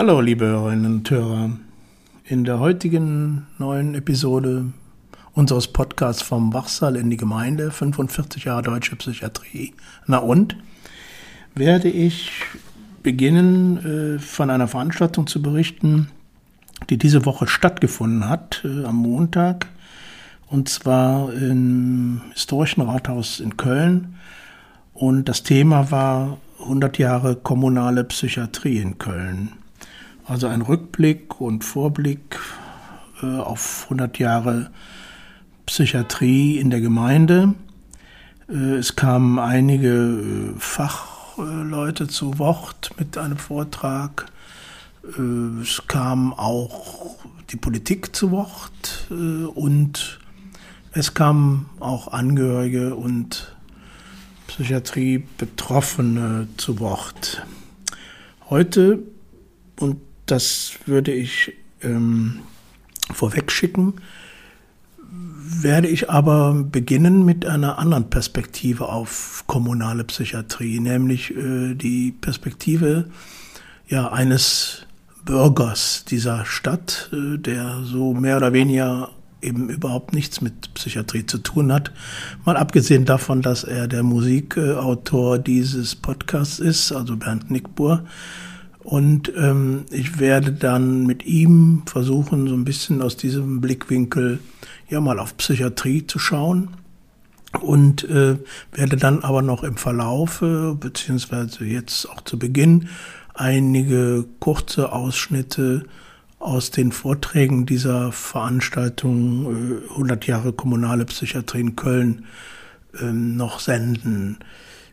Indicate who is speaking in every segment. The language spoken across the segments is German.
Speaker 1: Hallo, liebe Hörerinnen und Hörer. In der heutigen neuen Episode unseres Podcasts vom Wachsaal in die Gemeinde, 45 Jahre deutsche Psychiatrie. Na und? Werde ich beginnen, äh, von einer Veranstaltung zu berichten, die diese Woche stattgefunden hat, äh, am Montag, und zwar im Historischen Rathaus in Köln. Und das Thema war 100 Jahre kommunale Psychiatrie in Köln. Also ein Rückblick und Vorblick äh, auf 100 Jahre Psychiatrie in der Gemeinde. Äh, es kamen einige äh, Fachleute zu Wort mit einem Vortrag. Es kam auch die Politik zu Wort und es kamen auch Angehörige und Psychiatrie-Betroffene zu Wort. Heute, und das würde ich ähm, vorwegschicken, werde ich aber beginnen mit einer anderen Perspektive auf kommunale Psychiatrie, nämlich äh, die Perspektive ja, eines Bürgers dieser Stadt, äh, der so mehr oder weniger eben überhaupt nichts mit Psychiatrie zu tun hat. Mal abgesehen davon, dass er der Musikautor dieses Podcasts ist, also Bernd Nickbur. Und ähm, ich werde dann mit ihm versuchen, so ein bisschen aus diesem Blickwinkel ja mal auf Psychiatrie zu schauen. Und äh, werde dann aber noch im Verlauf, beziehungsweise jetzt auch zu Beginn, einige kurze Ausschnitte aus den Vorträgen dieser Veranstaltung 100 äh, Jahre kommunale Psychiatrie in Köln ähm, noch senden.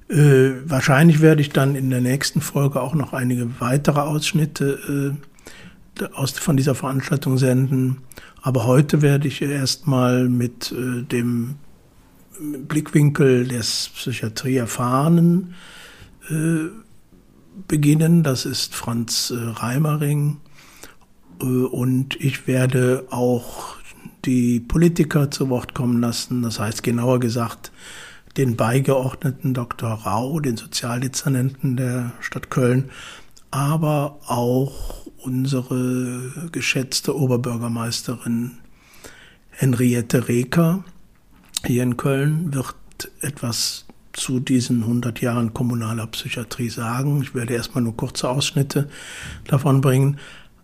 Speaker 1: Äh, wahrscheinlich werde ich dann in der nächsten Folge auch noch einige weitere Ausschnitte äh, aus, von dieser Veranstaltung senden. Aber heute werde ich erstmal mit dem Blickwinkel des Psychiatrieerfahrenen beginnen. Das ist Franz Reimering äh, und ich werde auch die Politiker zu Wort kommen lassen. Das heißt genauer gesagt den beigeordneten Dr. Rau, den Sozialdezernenten der Stadt Köln, aber auch unsere geschätzte Oberbürgermeisterin Henriette Reker hier in Köln wird etwas zu diesen 100 Jahren kommunaler Psychiatrie sagen. Ich werde erstmal nur kurze Ausschnitte davon bringen.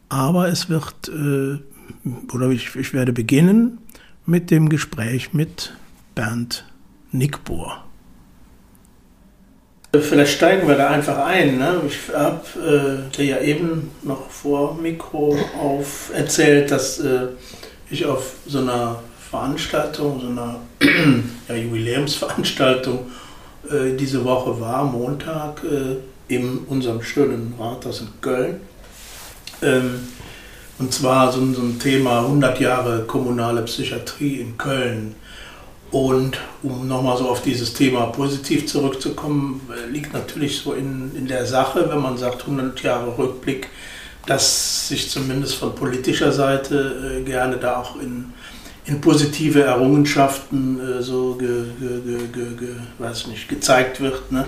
Speaker 1: Aber es wird, äh, oder ich, ich werde beginnen mit dem Gespräch mit Bernd Nickbohr. Vielleicht steigen wir da einfach ein. Ne? Ich habe äh, dir ja eben noch vor Mikro auf erzählt, dass äh, ich auf so einer Veranstaltung, so einer ja, Jubiläumsveranstaltung äh, diese Woche war, Montag, äh, in unserem schönen Rathaus in Köln. Ähm, und zwar so, so, ein Thema 100 Jahre kommunale Psychiatrie in Köln. Und um nochmal so auf dieses Thema positiv zurückzukommen, liegt natürlich so in, in der Sache, wenn man sagt 100 Jahre Rückblick, dass sich zumindest von politischer Seite äh, gerne da auch in, in positive Errungenschaften äh, so ge, ge, ge, weiß nicht, gezeigt wird. Ne?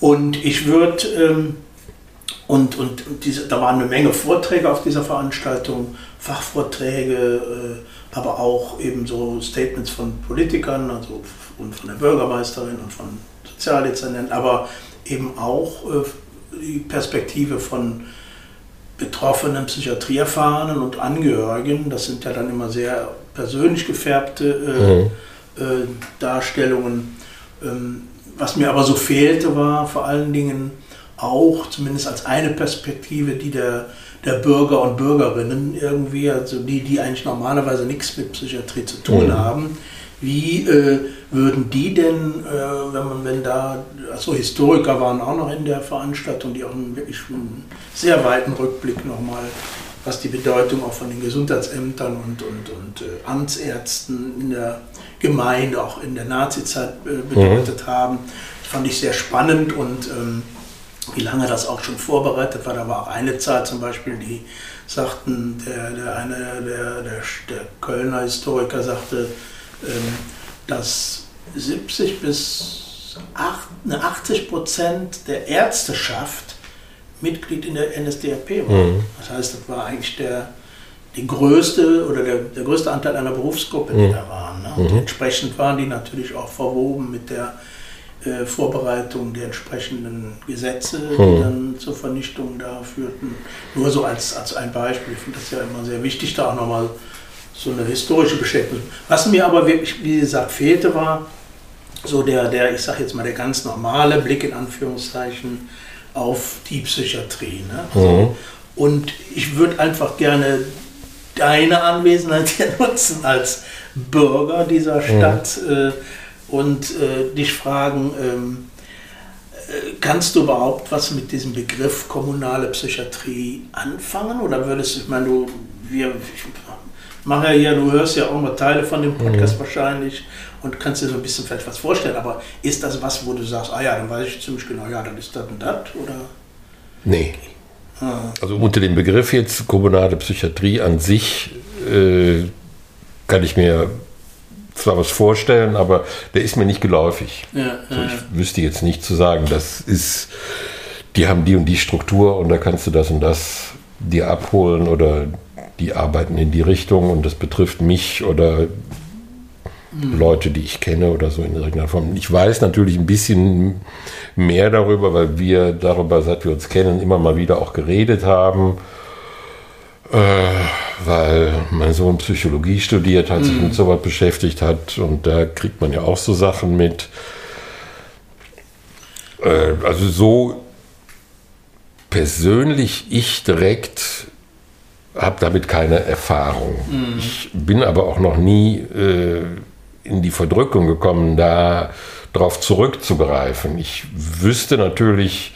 Speaker 1: Und ich würde ähm, und, und, diese, da waren eine Menge Vorträge auf dieser Veranstaltung, Fachvorträge, äh, aber auch eben so Statements von Politikern also, und von der Bürgermeisterin und von Sozialdezernenten, aber eben auch äh, die Perspektive von betroffenen Psychiatrieerfahrenen und Angehörigen. Das sind ja dann immer sehr persönlich gefärbte äh, mhm. Darstellungen. Ähm, was mir aber so fehlte, war vor allen Dingen auch, zumindest als eine Perspektive, die der, der Bürger und Bürgerinnen irgendwie, also die, die eigentlich normalerweise nichts mit Psychiatrie zu tun mhm. haben, wie äh, würden die denn, äh, wenn man, wenn da, also Historiker waren auch noch in der Veranstaltung, die auch einen wirklich einen sehr weiten Rückblick nochmal, was die Bedeutung auch von den Gesundheitsämtern und, und, und äh, Amtsärzten in der Gemeinde, auch in der Nazizeit äh, bedeutet mhm. haben. Fand ich sehr spannend und ähm, wie lange das auch schon vorbereitet war. Da war auch eine Zahl zum Beispiel, die sagten, der, der eine der, der, der Kölner Historiker sagte, ähm, dass 70 bis 80 Prozent der Ärzteschaft Mitglied in der NSDAP war. Mhm. Das heißt, das war eigentlich der, die größte oder der, der größte Anteil einer Berufsgruppe, die mhm. da waren. Ne? Und mhm. entsprechend waren die natürlich auch verwoben mit der äh, Vorbereitung der entsprechenden Gesetze, die mhm. dann zur Vernichtung da führten. Nur so als, als ein Beispiel. Ich finde das ja immer sehr wichtig, da auch nochmal so eine historische Beschäftigung. Was mir aber wirklich, wie gesagt, fehlte, war so der, der ich sage jetzt mal, der ganz normale Blick in Anführungszeichen auf die Psychiatrie. Ne? Mhm. Und ich würde einfach gerne deine Anwesenheit hier nutzen als Bürger dieser mhm. Stadt mhm. äh, und äh, dich fragen, ähm, äh, kannst du überhaupt was mit diesem Begriff kommunale Psychiatrie anfangen? Oder würdest du, ich meine, du, wir, ich mache ja, du hörst ja auch mal Teile von dem Podcast mhm. wahrscheinlich und kannst dir so ein bisschen vielleicht was vorstellen. Aber ist das was, wo du sagst, ah ja, dann weiß ich ziemlich genau, ja, dann ist das und das? Oder?
Speaker 2: Nee. Ah. Also unter dem Begriff jetzt kommunale Psychiatrie an sich äh, kann ich mir zwar was vorstellen, aber der ist mir nicht geläufig. Ja, also ich wüsste jetzt nicht zu sagen, das ist, die haben die und die Struktur und da kannst du das und das dir abholen oder die arbeiten in die Richtung und das betrifft mich oder mhm. Leute, die ich kenne oder so in irgendeiner Form. Ich weiß natürlich ein bisschen mehr darüber, weil wir darüber, seit wir uns kennen, immer mal wieder auch geredet haben. Äh, weil mein Sohn Psychologie studiert hat, mhm. sich mit sowas beschäftigt hat und da kriegt man ja auch so Sachen mit. Äh, also so persönlich ich direkt habe damit keine Erfahrung. Mhm. Ich bin aber auch noch nie äh, in die Verdrückung gekommen, da darauf zurückzugreifen. Ich wüsste natürlich,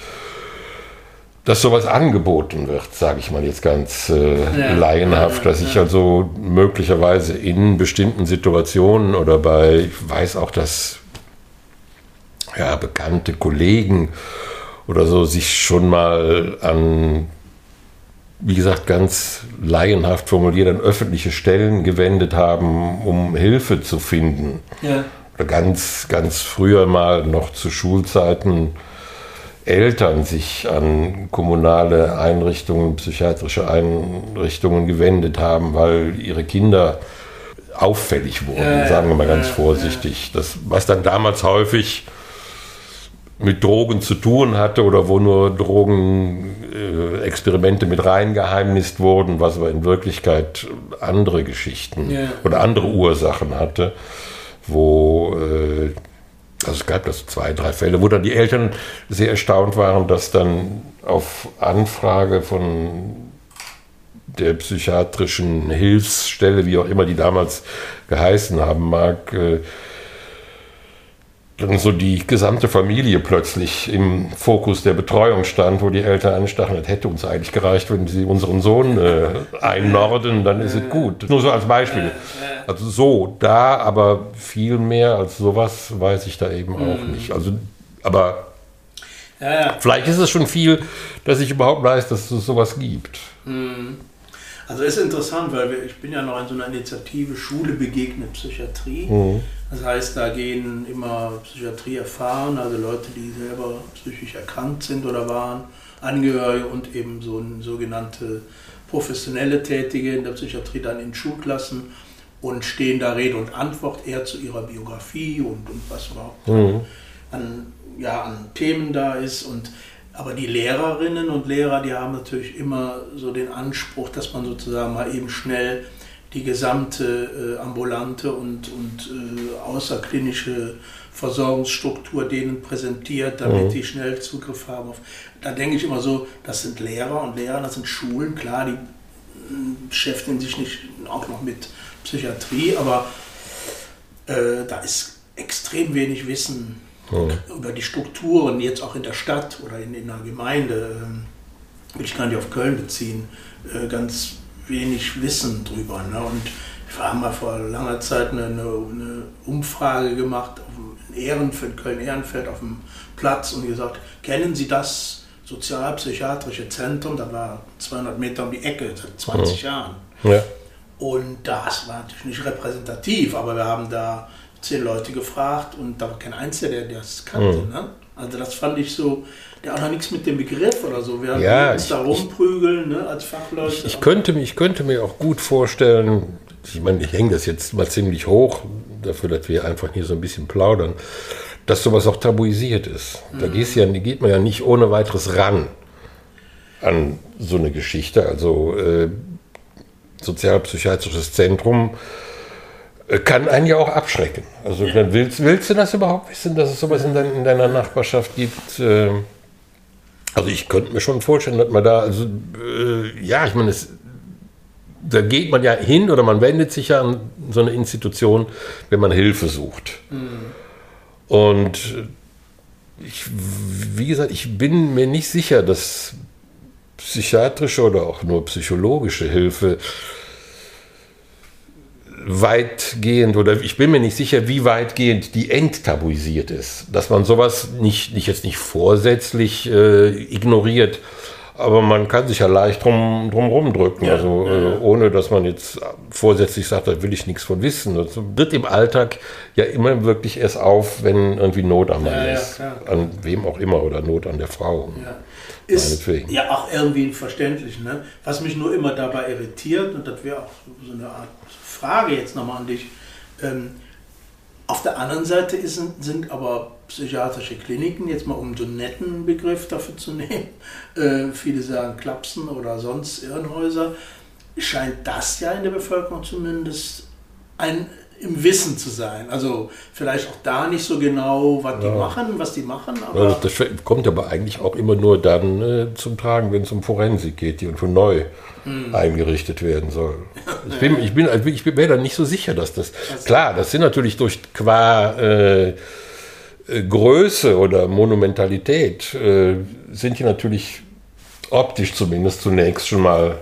Speaker 2: dass sowas angeboten wird, sage ich mal jetzt ganz äh, ja. laienhaft, dass ich also möglicherweise in bestimmten Situationen oder bei, ich weiß auch, dass ja, bekannte Kollegen oder so sich schon mal an wie gesagt, ganz laienhaft formuliert, an öffentliche Stellen gewendet haben, um Hilfe zu finden. Ja. Oder ganz, ganz früher mal noch zu Schulzeiten Eltern sich an kommunale Einrichtungen, psychiatrische Einrichtungen gewendet haben, weil ihre Kinder auffällig wurden, ja, sagen wir mal ganz vorsichtig. Das, was dann damals häufig mit Drogen zu tun hatte oder wo nur Drogenexperimente äh, mit reingeheimnist wurden, was aber in Wirklichkeit andere Geschichten ja. oder andere Ursachen hatte, wo äh, also es gab das zwei, drei Fälle, wo dann die Eltern sehr erstaunt waren, dass dann auf Anfrage von der psychiatrischen Hilfsstelle, wie auch immer die damals geheißen haben mag, äh, dann so die gesamte Familie plötzlich im Fokus der Betreuung stand, wo die Eltern anstachen, es hätte uns eigentlich gereicht, wenn sie unseren Sohn äh, einnorden, dann ist es gut. Nur so als Beispiel. Also so, da, aber viel mehr als sowas weiß ich da eben auch mhm. nicht. Also, aber ja, ja. vielleicht ist es schon viel, dass ich überhaupt weiß, dass es sowas gibt.
Speaker 1: Mhm. Also ist interessant, weil wir, ich bin ja noch in so einer Initiative Schule begegnet Psychiatrie. Mhm. Das heißt, da gehen immer Psychiatrie erfahren, also Leute, die selber psychisch erkrankt sind oder waren, Angehörige und eben so sogenannte professionelle Tätige in der Psychiatrie dann in Schulklassen und stehen da Rede und Antwort eher zu ihrer Biografie und, und was überhaupt mhm. an, ja, an Themen da ist. Und aber die Lehrerinnen und Lehrer, die haben natürlich immer so den Anspruch, dass man sozusagen mal eben schnell die gesamte äh, ambulante und, und äh, außerklinische Versorgungsstruktur denen präsentiert, damit mhm. die schnell Zugriff haben. Auf, da denke ich immer so, das sind Lehrer und Lehrer, das sind Schulen, klar, die äh, beschäftigen sich nicht auch noch mit Psychiatrie, aber äh, da ist extrem wenig Wissen mhm. über die Strukturen, jetzt auch in der Stadt oder in, in der Gemeinde, äh, will ich gar nicht auf Köln beziehen, äh, ganz wenig Wissen drüber. Ne? Und wir haben mal vor langer Zeit eine, eine Umfrage gemacht auf Ehrenfeld, Köln-Ehrenfeld auf dem Platz und gesagt, kennen Sie das sozialpsychiatrische Zentrum? Da war 200 Meter um die Ecke, seit 20 mhm. Jahren. Ja. Und das war natürlich nicht repräsentativ, aber wir haben da zehn Leute gefragt und da war kein Einziger, der das kannte. Mhm. Ne? Also das fand ich so, der hat auch nichts mit dem Begriff oder so. Wir
Speaker 2: Ja,
Speaker 1: uns
Speaker 2: ich-
Speaker 1: da rumprügeln ne, als Fachleute.
Speaker 2: Ich, ich, könnte, mir- ich könnte mir auch gut vorstellen, ich meine, ich hänge das jetzt mal ziemlich hoch, dafür, dass wir einfach hier so ein bisschen plaudern, dass sowas auch tabuisiert ist. Da gehst du ja, geht man ja nicht ohne weiteres ran an so eine Geschichte. Also äh, sozialpsychiatrisches Zentrum äh, kann einen ja auch abschrecken. Also dann willst, willst du das überhaupt wissen, dass es sowas in, dein, in deiner Nachbarschaft gibt? Äh, also ich könnte mir schon vorstellen, dass man da, also äh, ja, ich meine, es, da geht man ja hin oder man wendet sich ja an so eine Institution, wenn man Hilfe sucht. Und äh, ich, wie gesagt, ich bin mir nicht sicher, dass psychiatrische oder auch nur psychologische Hilfe weitgehend oder ich bin mir nicht sicher, wie weitgehend die enttabuisiert ist. Dass man sowas nicht, nicht jetzt nicht vorsätzlich äh, ignoriert, aber man kann sich ja leicht drum, drum rumdrücken,
Speaker 1: Ja,
Speaker 2: also
Speaker 1: ja, ja.
Speaker 2: Äh, ohne dass man jetzt vorsätzlich sagt, da will ich nichts von wissen. Das tritt im Alltag ja immer wirklich erst auf, wenn irgendwie Not am Mann ist. An wem auch immer oder Not an der Frau.
Speaker 1: Ist ja auch irgendwie verständlich. Ne? Was mich nur immer dabei irritiert, und das wäre auch so eine Art Frage jetzt nochmal an dich, ähm, auf der anderen Seite ist, sind aber psychiatrische Kliniken, jetzt mal um so einen netten Begriff dafür zu nehmen, äh, viele sagen Klapsen oder sonst Irrenhäuser, scheint das ja in der Bevölkerung zumindest ein im Wissen zu sein. Also vielleicht auch da nicht so genau, was die
Speaker 2: Ja.
Speaker 1: machen, was die machen, aber
Speaker 2: Also das kommt aber eigentlich auch immer nur dann äh, zum Tragen, wenn es um Forensik geht, die irgendwo neu
Speaker 1: Hm.
Speaker 2: eingerichtet werden soll. Ich bin, ich bin, also ich bin mir da nicht so sicher, dass das. Klar, das sind natürlich durch qua äh, äh, Größe oder Monumentalität äh, sind die natürlich optisch zumindest zunächst schon mal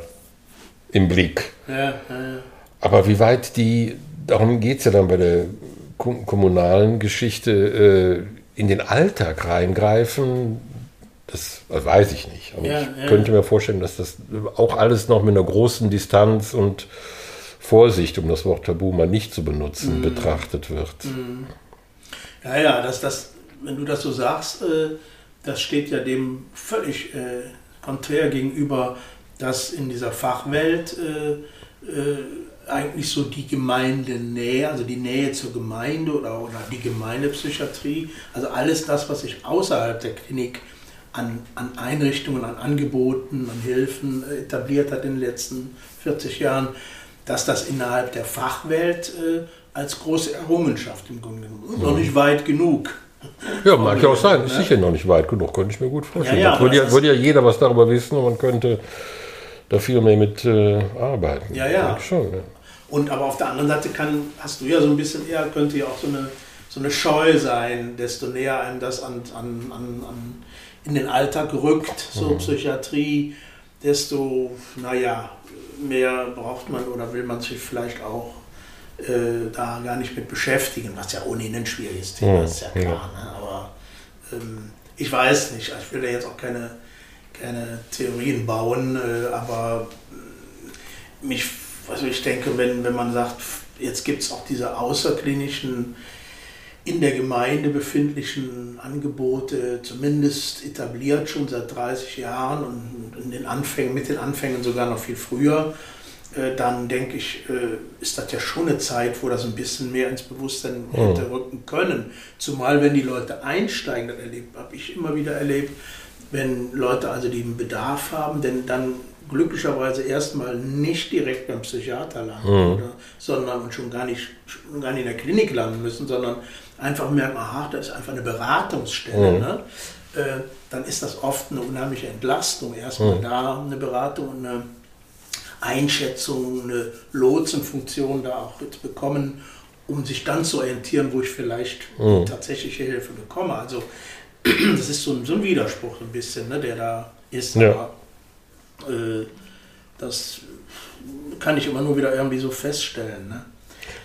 Speaker 2: im Blick.
Speaker 1: ja, ja.
Speaker 2: Aber wie weit die, darum geht es ja dann bei der kom- kommunalen Geschichte, äh, in den Alltag reingreifen, das weiß ich nicht. Aber
Speaker 1: Ja,
Speaker 2: ich
Speaker 1: ja.
Speaker 2: könnte mir vorstellen, dass das auch alles noch mit einer großen Distanz und Vorsicht, um das Wort Tabu mal nicht zu benutzen, betrachtet wird.
Speaker 1: Ja, ja, das, das, wenn du das so sagst, äh, das steht ja dem völlig äh, konträr gegenüber, dass in dieser Fachwelt äh, äh, eigentlich so die Gemeindenähe, also die Nähe zur Gemeinde oder, oder die Gemeindepsychiatrie, also alles das, was sich außerhalb der Klinik an, an Einrichtungen, an Angeboten, an Hilfen äh, etabliert hat in den letzten 40 Jahren, dass das innerhalb der Fachwelt äh, als große Errungenschaft im Grunde genommen noch nicht weit genug.
Speaker 2: Ja, mag ja auch sein. Ist sicher noch nicht weit genug, könnte ich mir gut vorstellen.
Speaker 1: Ja, ja,
Speaker 2: würde, ja, würde ja jeder was darüber wissen und man könnte da viel mehr mit äh, arbeiten.
Speaker 1: Ja, ja.
Speaker 2: Schon, ja.
Speaker 1: Und aber auf der anderen Seite kann, hast du ja so ein bisschen eher, könnte ja auch so eine, so eine Scheu sein, desto näher einem das an, an, an, an in den Alltag rückt, so Psychiatrie, desto, naja, mehr braucht man oder will man sich vielleicht auch äh, da gar nicht mit beschäftigen, was ja ohnehin ein schwieriges Thema
Speaker 2: Ja,
Speaker 1: ist, ja klar. Ne? Aber ähm, ich weiß nicht, ich will da jetzt auch keine, keine Theorien bauen, äh, aber äh, mich, also ich denke, wenn, wenn man sagt, jetzt gibt es auch diese außerklinischen, in der Gemeinde befindlichen Angebote, zumindest etabliert schon seit 30 Jahren und in den Anfängen, mit den Anfängen sogar noch viel früher, äh, dann denke ich, äh, ist das ja schon eine Zeit, wo das ein bisschen mehr ins Bewusstsein hätte rücken können. Zumal wenn die Leute einsteigen, das erlebt, habe ich immer wieder erlebt, wenn Leute also den Bedarf haben, denn dann glücklicherweise erstmal nicht direkt beim Psychiater landen, oder, sondern und schon gar nicht, schon gar nicht in der Klinik landen müssen, sondern einfach merken, aha, da ist einfach eine Beratungsstelle. Ne? Äh, dann ist das oft eine unheimliche Entlastung, erstmal da eine Beratung und eine Einschätzung, eine Lotsenfunktion da auch zu bekommen, um sich dann zu orientieren, wo ich vielleicht die tatsächliche Hilfe bekomme. Also das ist so ein, so ein Widerspruch ein bisschen, ne, der da ist.
Speaker 2: Ja.
Speaker 1: Aber äh, das kann ich immer nur wieder irgendwie so feststellen. Ne?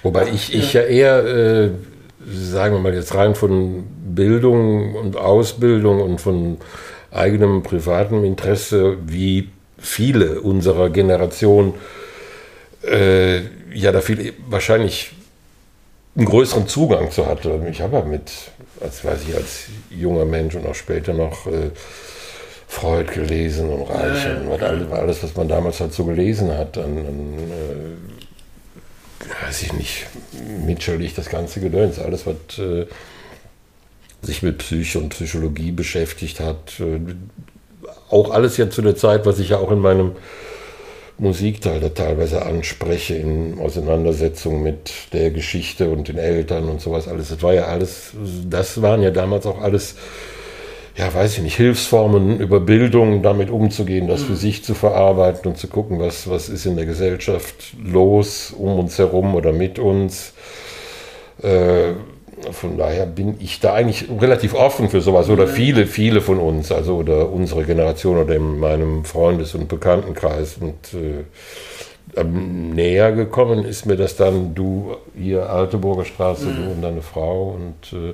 Speaker 2: Wobei ich, ich ja eher, äh, sagen wir mal jetzt rein von Bildung und Ausbildung und von eigenem privatem Interesse, wie viele unserer Generation äh, ja da viel wahrscheinlich einen größeren Zugang zu hatte. Ich habe ja mit als weiß ich, als junger Mensch und auch später noch äh, Freud gelesen und Reich ja, und alles, alles, was man damals halt so gelesen hat, an, an äh, weiß ich nicht, Mitscherlich, das ganze Gedöns, alles, was äh, sich mit Psyche und Psychologie beschäftigt hat. Äh, auch alles ja zu der Zeit, was ich ja auch in meinem Musikteil da teilweise anspreche, in Auseinandersetzung mit der Geschichte und den Eltern und sowas alles. Das war ja alles, das waren ja damals auch alles, ja, weiß ich nicht, Hilfsformen über Bildung, damit umzugehen, das für mhm. sich zu verarbeiten und zu gucken, was, was ist in der Gesellschaft los, um uns herum oder mit uns. Äh, von daher bin ich da eigentlich relativ offen für sowas oder viele, viele von uns, also oder unsere Generation oder in meinem Freundes- und Bekanntenkreis. Und äh, näher gekommen ist mir das dann, du hier Alteburger Straße, mhm. du und deine Frau und äh,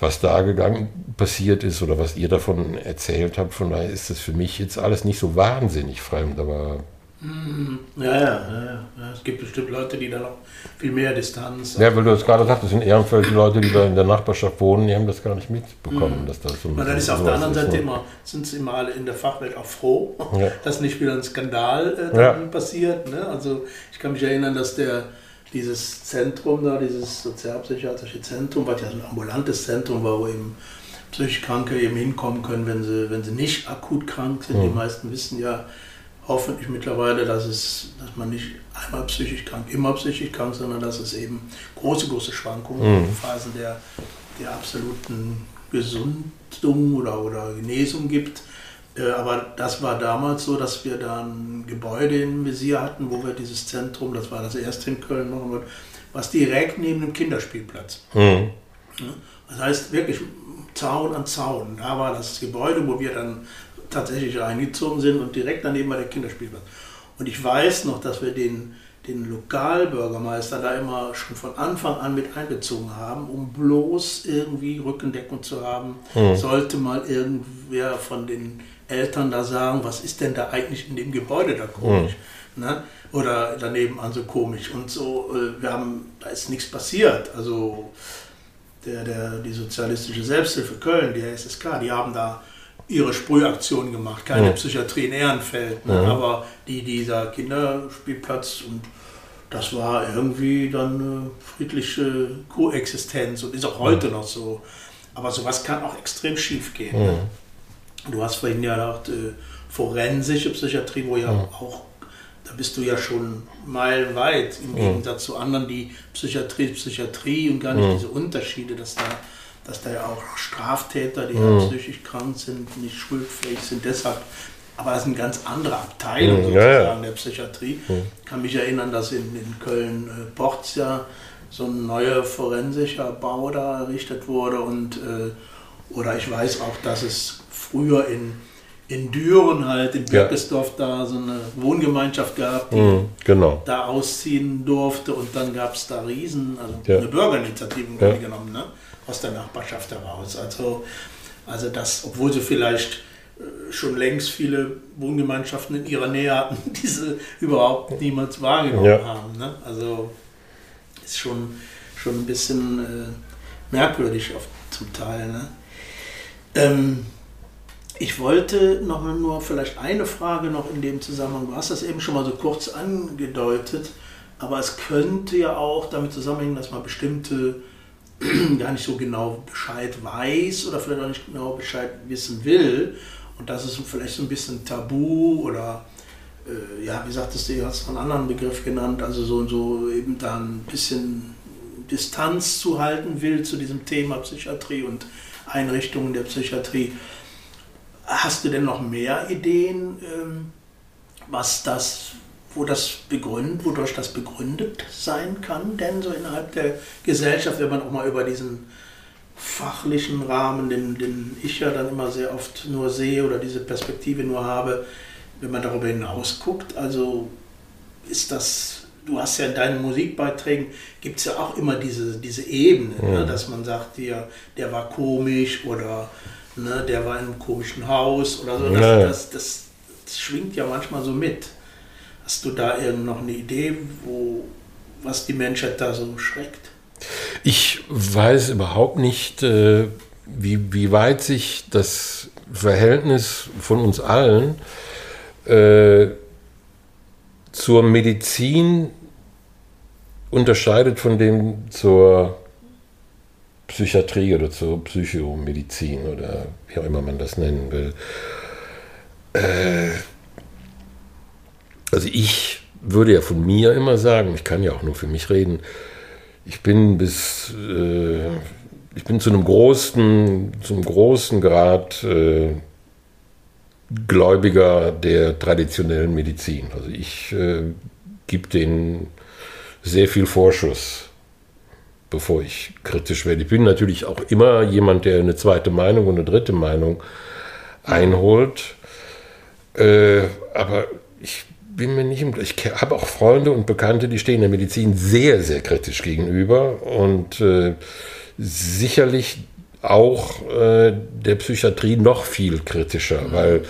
Speaker 2: was da gegangen passiert ist oder was ihr davon erzählt habt. Von daher ist das für mich jetzt alles nicht so wahnsinnig fremd, aber
Speaker 1: Mhm. Ja, ja, ja, ja, Es gibt bestimmt Leute, die da noch viel mehr Distanz
Speaker 2: haben. Ja, weil du es gerade sagst, das sind Ehrenfeld die Leute, die da in der Nachbarschaft wohnen, die haben das gar nicht mitbekommen. Mhm. Dass das so
Speaker 1: Und dann ist auf der anderen Seite immer, sind sie immer alle in der Fachwelt auch froh, ja. dass nicht wieder ein Skandal äh, ja. passiert. Ne? Also ich kann mich erinnern, dass der dieses Zentrum da, dieses sozialpsychiatrische Zentrum, was ja so ein ambulantes Zentrum war, wo eben psychisch Kranke eben hinkommen können, wenn sie, wenn sie nicht akut krank sind. Mhm. Die meisten wissen ja, hoffentlich mittlerweile, dass, es, dass man nicht einmal psychisch krank, immer psychisch krank, sondern dass es eben große, große Schwankungen, mhm. Phasen der, der absoluten Gesundung oder, oder Genesung gibt. Äh, aber das war damals so, dass wir da ein Gebäude im Visier hatten, wo wir dieses Zentrum, das war das erste in Köln machen was direkt neben dem Kinderspielplatz. Mhm. Das heißt wirklich Zaun an Zaun. Da war das Gebäude, wo wir dann tatsächlich reingezogen sind und direkt daneben war der Kinderspielplatz. Und ich weiß noch, dass wir den, den Lokalbürgermeister da immer schon von Anfang an mit einbezogen haben, um bloß irgendwie Rückendeckung zu haben. Mhm. Sollte mal irgendwer von den Eltern da sagen, was ist denn da eigentlich in dem Gebäude da komisch? Mhm. Ne? Oder daneben an so komisch. Und so, äh, wir haben, da ist nichts passiert. Also der, der, die Sozialistische Selbsthilfe Köln, die SSK, die haben da ihre Sprühaktion gemacht. Keine ja. Psychiatrie in Ehrenfeld, ne? ja. aber die, dieser Kinderspielplatz und das war irgendwie dann eine friedliche Koexistenz und ist auch heute ja. noch so. Aber sowas kann auch extrem schief gehen. Ne? Du hast vorhin ja gesagt, äh, forensische Psychiatrie, wo ja auch, da bist du ja schon meilenweit im Gegensatz zu anderen, die Psychiatrie, Psychiatrie und gar nicht diese Unterschiede, dass da dass da ja auch Straftäter, die mhm. psychisch krank sind, nicht schuldfähig sind. Deshalb, aber das ist eine ganz andere Abteilung mhm. sozusagen ja, ja. der Psychiatrie. Mhm. Ich kann mich erinnern, dass in, in Köln äh, Porz ja so ein neuer forensischer Bau da errichtet wurde und äh, oder ich weiß auch, dass es früher in, in Düren halt, in Birkesdorf ja. da so eine Wohngemeinschaft gab, die mhm, genau. da ausziehen durfte und dann gab es da Riesen, also ja. eine Bürgerinitiative im Grunde genommen, ne? aus der Nachbarschaft heraus. Also, also das, obwohl sie vielleicht äh, schon längst viele Wohngemeinschaften in ihrer Nähe hatten, diese überhaupt niemals wahrgenommen ja. haben. Ne? Also ist schon, schon ein bisschen äh, merkwürdig auf, zum Teil. Ne? Ähm, ich wollte noch nur vielleicht eine Frage noch in dem Zusammenhang. Du hast das eben schon mal so kurz angedeutet, aber es könnte ja auch damit zusammenhängen, dass man bestimmte gar nicht so genau Bescheid weiß oder vielleicht auch nicht genau Bescheid wissen will. Und das ist vielleicht so ein bisschen Tabu oder äh, ja, wie sagtest du, du hast einen anderen Begriff genannt, also so, so eben da ein bisschen Distanz zu halten will zu diesem Thema Psychiatrie und Einrichtungen der Psychiatrie. Hast du denn noch mehr Ideen, ähm, was das wo das begründet, wodurch das begründet sein kann, denn so innerhalb der Gesellschaft, wenn man auch mal über diesen fachlichen Rahmen, den, den ich ja dann immer sehr oft nur sehe oder diese Perspektive nur habe, wenn man darüber hinaus guckt, also ist das, du hast ja in deinen Musikbeiträgen, gibt es ja auch immer diese, diese Ebene, ne, ja. ne, dass man sagt, der, der war komisch oder ne, der war in einem komischen Haus oder so, das, ja. das, das, das schwingt ja manchmal so mit. Hast du da irgend noch eine Idee, wo, was die Menschheit da so schreckt?
Speaker 2: Ich weiß überhaupt nicht, äh, wie, wie weit sich das Verhältnis von uns allen äh, zur Medizin unterscheidet von dem zur Psychiatrie oder zur Psychomedizin oder wie auch immer man das nennen will. Äh, also ich würde ja von mir immer sagen, ich kann ja auch nur für mich reden, ich bin bis, äh, ich bin zu einem großen, zum großen Grad äh, Gläubiger der traditionellen Medizin. Also ich äh, gebe denen sehr viel Vorschuss, bevor ich kritisch werde. Ich bin natürlich auch immer jemand, der eine zweite Meinung und eine dritte Meinung einholt. Äh, aber ich bin mir nicht im Ich habe auch Freunde und Bekannte, die stehen der Medizin sehr, sehr kritisch gegenüber und äh, sicherlich auch äh, der Psychiatrie noch viel kritischer, weil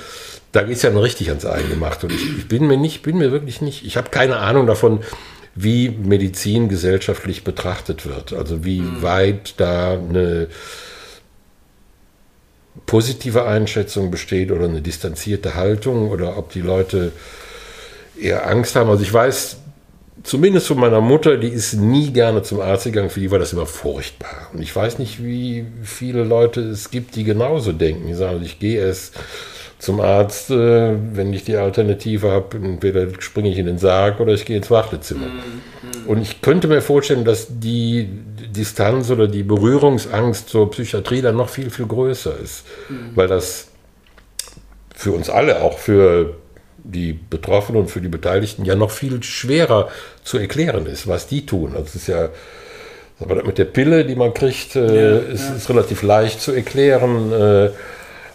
Speaker 2: da geht es ja noch richtig ans Eingemachte. Und ich, ich, bin mir nicht, bin mir wirklich nicht, ich habe keine Ahnung davon, wie Medizin gesellschaftlich betrachtet wird. Also wie mhm. weit da eine positive Einschätzung besteht oder eine distanzierte Haltung oder ob die Leute eher Angst haben. Also ich weiß zumindest von meiner Mutter, die ist nie gerne zum Arzt gegangen, für die war das immer furchtbar. Und ich weiß nicht, wie viele Leute es gibt, die genauso denken. Die sagen, ich gehe erst zum Arzt, äh, wenn ich die Alternative habe, entweder springe ich in den Sarg oder ich gehe ins Wartezimmer. Mhm. Und ich könnte mir vorstellen, dass die Distanz oder die Berührungsangst zur Psychiatrie dann noch viel, viel größer ist, mhm. weil das für uns alle, auch für die Betroffenen und für die Beteiligten ja noch viel schwerer zu erklären ist, was die tun. Also es ist ja aber mit der Pille, die man kriegt, äh, ja, ist es ja. relativ leicht zu erklären. Äh,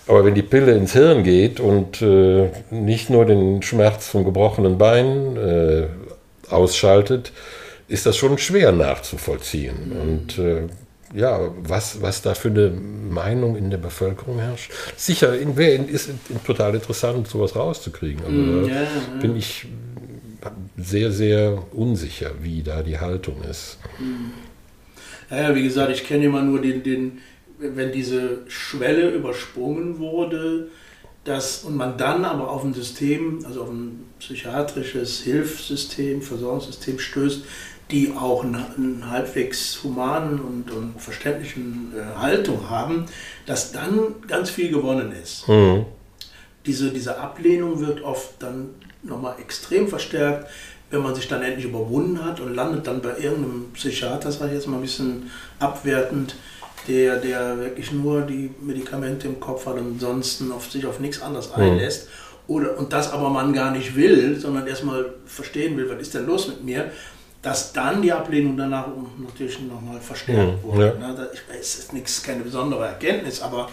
Speaker 2: aber wenn die Pille ins Hirn geht und äh, nicht nur den Schmerz vom gebrochenen Bein äh, ausschaltet, ist das schon schwer nachzuvollziehen. Mhm. Und äh, ja, was, was da für eine Meinung in der Bevölkerung herrscht. Sicher, in, ist in, total interessant, sowas rauszukriegen. Aber mm, ja, ja. bin ich sehr, sehr unsicher, wie da die Haltung ist.
Speaker 1: Ja, wie gesagt, ich kenne immer nur den, den, wenn diese Schwelle übersprungen wurde, dass, und man dann aber auf ein System, also auf ein psychiatrisches Hilfssystem, Versorgungssystem stößt, die auch eine, eine halbwegs humanen und, und verständlichen äh, Haltung haben, dass dann ganz viel gewonnen ist. Mhm. Diese, diese Ablehnung wird oft dann nochmal extrem verstärkt, wenn man sich dann endlich überwunden hat und landet dann bei irgendeinem Psychiater, sage ich jetzt mal ein bisschen abwertend, der, der wirklich nur die Medikamente im Kopf hat und ansonsten auf sich auf nichts anderes mhm. einlässt. Oder, und das aber man gar nicht will, sondern erstmal verstehen will, was ist denn los mit mir, dass dann die Ablehnung danach natürlich nochmal verstärkt mhm, wurde. Ja. Ne? Es ist nichts, keine besondere Erkenntnis, aber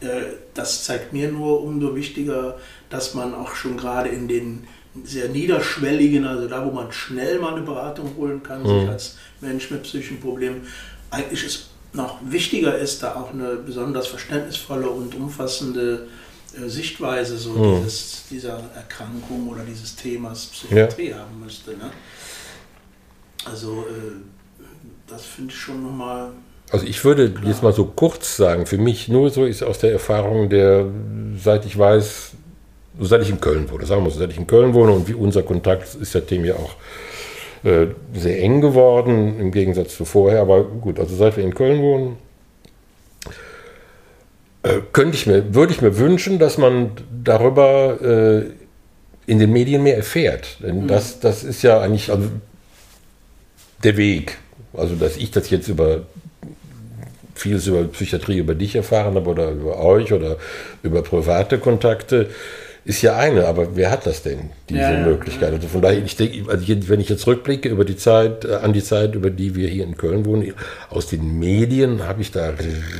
Speaker 1: äh, das zeigt mir nur umso wichtiger, dass man auch schon gerade in den sehr niederschwelligen, also da, wo man schnell mal eine Beratung holen kann, mhm. sich als Mensch mit psychischen Problemen, eigentlich ist noch wichtiger ist, da auch eine besonders verständnisvolle und umfassende äh, Sichtweise so mhm. dieses, dieser Erkrankung oder dieses Themas Psychiatrie ja. haben müsste. Ne? Also äh, das finde ich schon nochmal.
Speaker 2: Also ich würde klar. jetzt mal so kurz sagen, für mich nur so ist aus der Erfahrung der, seit ich weiß, seit ich in Köln wohne, sagen wir so, seit ich in Köln wohne und wie unser Kontakt ist seitdem ja auch äh, sehr eng geworden, im Gegensatz zu vorher, aber gut, also seit wir in Köln wohnen, äh, könnte ich mir, würde ich mir wünschen, dass man darüber äh, in den Medien mehr erfährt. Denn mhm. das, das ist ja eigentlich, also der Weg. Also, dass ich das jetzt über vieles über Psychiatrie über dich erfahren habe oder über euch oder über private Kontakte, ist ja eine, aber wer hat das denn, diese ja, Möglichkeit? Also von daher, ich denke, also wenn ich jetzt rückblicke über die Zeit, äh, an die Zeit, über die wir hier in Köln wohnen, aus den Medien habe ich da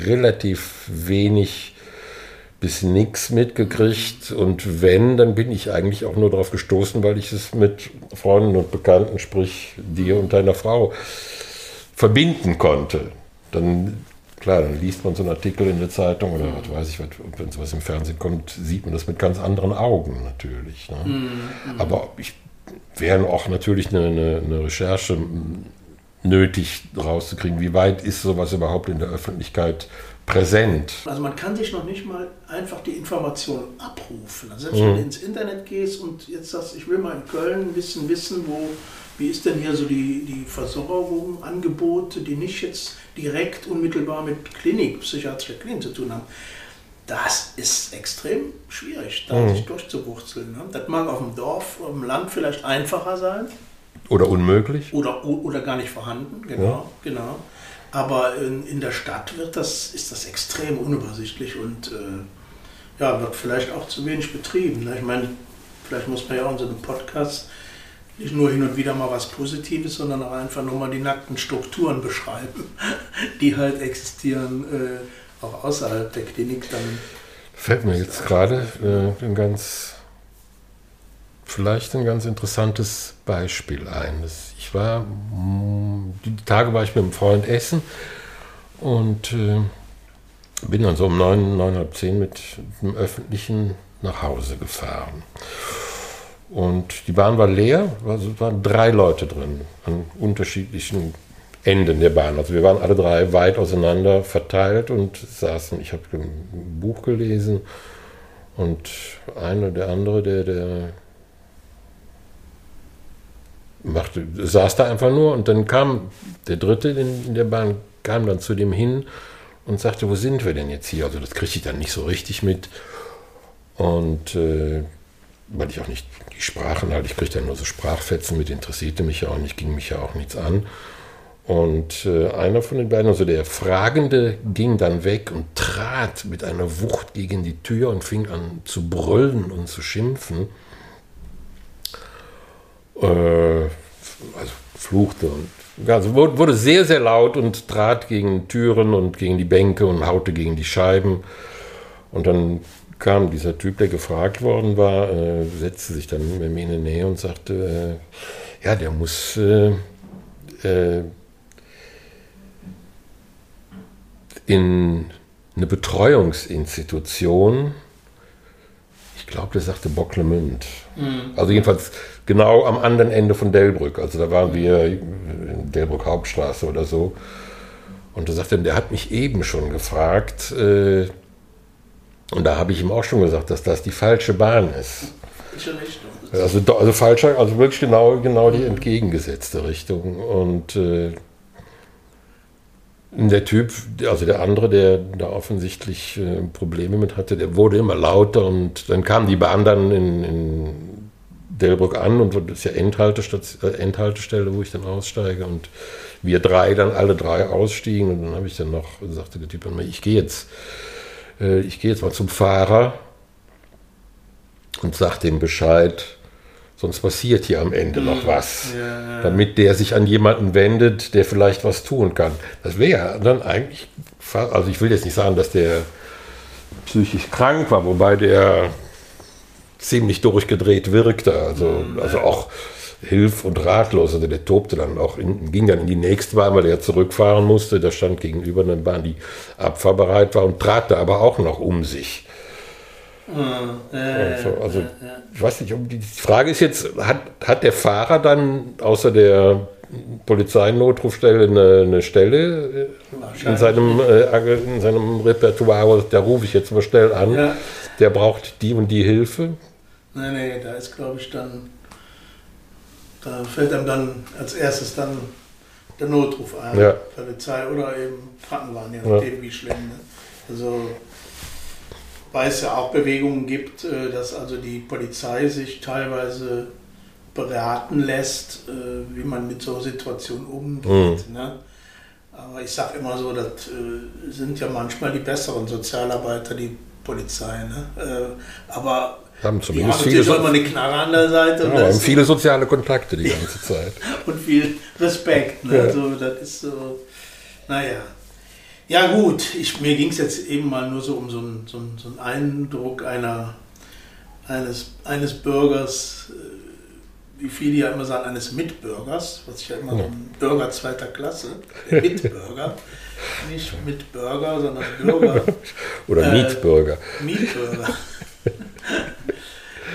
Speaker 2: relativ wenig bis nichts mitgekriegt und wenn, dann bin ich eigentlich auch nur darauf gestoßen, weil ich es mit Freunden und Bekannten, sprich dir und deiner Frau, verbinden konnte. Dann, klar, dann liest man so einen Artikel in der Zeitung oder was weiß ich, wenn sowas im Fernsehen kommt, sieht man das mit ganz anderen Augen natürlich. Ne? Mhm. Aber ich wäre auch natürlich eine, eine, eine Recherche nötig rauszukriegen. Wie weit ist sowas überhaupt in der Öffentlichkeit präsent?
Speaker 1: Also man kann sich noch nicht mal einfach die Information abrufen. Also selbst mhm. wenn du ins Internet gehst und jetzt sagst, ich will mal in Köln ein bisschen wissen, wo, wie ist denn hier so die, die Versorgung, Angebote, die nicht jetzt direkt unmittelbar mit Klinik, psychiatrischer Klinik zu tun haben. Das ist extrem schwierig, da mhm. sich durchzuwurzeln. Ne? Das mag auf dem Dorf, auf dem Land vielleicht einfacher sein.
Speaker 2: Oder unmöglich.
Speaker 1: Oder, oder gar nicht vorhanden, genau. Ja. genau. Aber in, in der Stadt wird das, ist das extrem unübersichtlich und äh, ja, wird vielleicht auch zu wenig betrieben. Ne? Ich meine, vielleicht muss man ja auch in so einem Podcast nicht nur hin und wieder mal was Positives, sondern auch einfach nur mal die nackten Strukturen beschreiben, die halt existieren, äh, auch außerhalb der Klinik. Dann
Speaker 2: fällt mir jetzt gerade äh, ein ganz, vielleicht ein ganz interessantes Beispiel ein. Ich war, mm, die Tage war ich mit einem Freund essen und äh, bin dann so um neun, neun, halb zehn mit dem Öffentlichen nach Hause gefahren. Und die Bahn war leer, also es waren drei Leute drin, an unterschiedlichen Enden der Bahn. Also wir waren alle drei weit auseinander verteilt und saßen. Ich habe ein Buch gelesen und einer der andere, der, der machte, saß da einfach nur und dann kam der dritte in, in der Bahn, kam dann zu dem hin und sagte, wo sind wir denn jetzt hier? Also das kriegte ich dann nicht so richtig mit. Und äh, weil ich auch nicht die Sprachen halt, ich kriegte ja nur so Sprachfetzen mit, interessierte mich ja auch nicht, ging mich ja auch nichts an. Und äh, einer von den beiden, also der Fragende, ging dann weg und trat mit einer Wucht gegen die Tür und fing an zu brüllen und zu schimpfen. Äh, also fluchte und also wurde sehr, sehr laut und trat gegen Türen und gegen die Bänke und haute gegen die Scheiben. Und dann kam dieser Typ, der gefragt worden war, äh, setzte sich dann mit mir in die Nähe und sagte, äh, ja, der muss äh, äh in eine Betreuungsinstitution, ich glaube, der sagte Bocklemünd. Mhm. Also jedenfalls genau am anderen Ende von Delbrück. Also da waren wir in Delbrück Hauptstraße oder so. Und da sagte, der hat mich eben schon gefragt, äh, und da habe ich ihm auch schon gesagt, dass das die falsche Bahn ist. Also, also falscher, also wirklich genau, genau die entgegengesetzte Richtung. Und äh, der Typ, also der andere, der da offensichtlich äh, Probleme mit hatte, der wurde immer lauter und dann kam die Bahn dann in, in Delbrück an und das ist ja Endhaltestelle, äh, Endhaltestelle, wo ich dann aussteige und wir drei dann alle drei ausstiegen und dann habe ich dann noch, sagte der Typ an ich gehe jetzt ich gehe jetzt mal zum Fahrer und sage dem Bescheid, sonst passiert hier am Ende noch hm. was, ja. damit der sich an jemanden wendet, der vielleicht was tun kann. Das wäre dann eigentlich, also ich will jetzt nicht sagen, dass der psychisch krank war, wobei der ziemlich durchgedreht wirkte, also, hm. also auch hilf- und ratlos. Also der tobte dann auch, in, ging dann in die nächste Bahn, weil er zurückfahren musste. Da stand gegenüber eine Bahn, die abfahrbereit war und trat da aber auch noch um sich. Äh, also, also ich weiß nicht, die Frage ist jetzt, hat, hat der Fahrer dann außer der Polizeinotrufstelle eine, eine Stelle äh, in seinem, äh, in seinem Repertoire, da rufe ich jetzt mal schnell an, ja. der braucht die und die Hilfe?
Speaker 1: Nein, nee, da ist glaube ich dann da fällt einem dann als erstes dann der Notruf ein, ja. Polizei oder eben Krankenwagen, je nachdem ja. wie schlimm. Ne? Also weil es ja auch Bewegungen gibt, äh, dass also die Polizei sich teilweise beraten lässt, äh, wie man mit so Situationen umgeht. Mhm. Ne? Aber ich sage immer so, das äh, sind ja manchmal die besseren Sozialarbeiter, die Polizei. Ne? Aber
Speaker 2: haben zumindest die haben viele
Speaker 1: immer eine Knarre an der Seite.
Speaker 2: Ja, haben viele soziale Kontakte die ganze Zeit.
Speaker 1: und viel Respekt. Ne? Ja. Also, das ist so, naja. Ja gut, ich, mir ging es jetzt eben mal nur so um so einen, so einen, so einen Eindruck einer, eines, eines Bürgers, äh, wie viele ja immer sagen, eines Mitbürgers, was ich ja immer ja. so ein Bürger zweiter Klasse, Mitbürger, nicht Mitbürger, sondern Bürger.
Speaker 2: Oder äh, Mietbürger.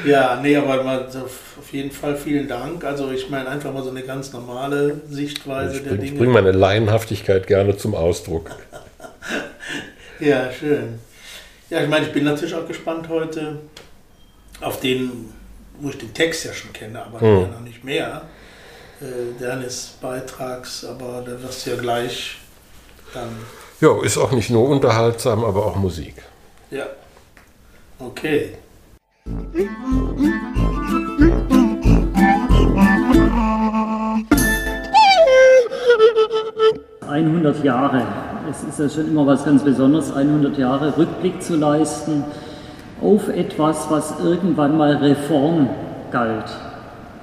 Speaker 1: Ja, nee, aber auf jeden Fall vielen Dank. Also ich meine einfach mal so eine ganz normale Sichtweise
Speaker 2: ich
Speaker 1: der
Speaker 2: bring,
Speaker 1: Dinge.
Speaker 2: Ich bringe meine Laienhaftigkeit gerne zum Ausdruck.
Speaker 1: ja, schön. Ja, ich meine, ich bin natürlich auch gespannt heute auf den, wo ich den Text ja schon kenne, aber hm. ja noch nicht mehr, äh, deines Beitrags, aber da wirst du ja gleich dann.
Speaker 2: Ja, ist auch nicht nur unterhaltsam, aber auch Musik.
Speaker 1: Ja. Okay.
Speaker 3: 100 Jahre. Es ist ja schon immer was ganz Besonderes, 100 Jahre Rückblick zu leisten auf etwas, was irgendwann mal Reform galt.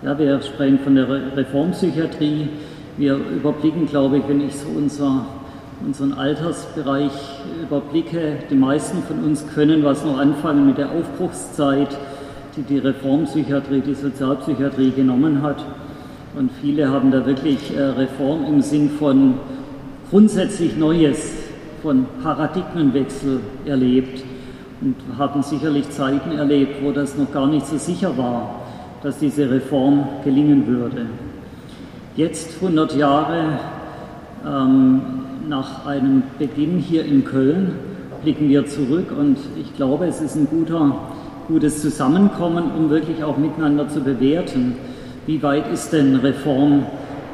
Speaker 3: Ja, wir sprechen von der Reformpsychiatrie. Wir überblicken, glaube ich, wenn ich so unser, unseren Altersbereich überblicke, die meisten von uns können was noch anfangen mit der Aufbruchszeit, die die Reformpsychiatrie, die Sozialpsychiatrie genommen hat. Und viele haben da wirklich äh, Reform im Sinn von grundsätzlich Neues, von Paradigmenwechsel erlebt und haben sicherlich Zeiten erlebt, wo das noch gar nicht so sicher war, dass diese Reform gelingen würde. Jetzt, 100 Jahre ähm, nach einem Beginn hier in Köln, blicken wir zurück und ich glaube, es ist ein guter, gutes Zusammenkommen, um wirklich auch miteinander zu bewerten, wie weit ist denn Reform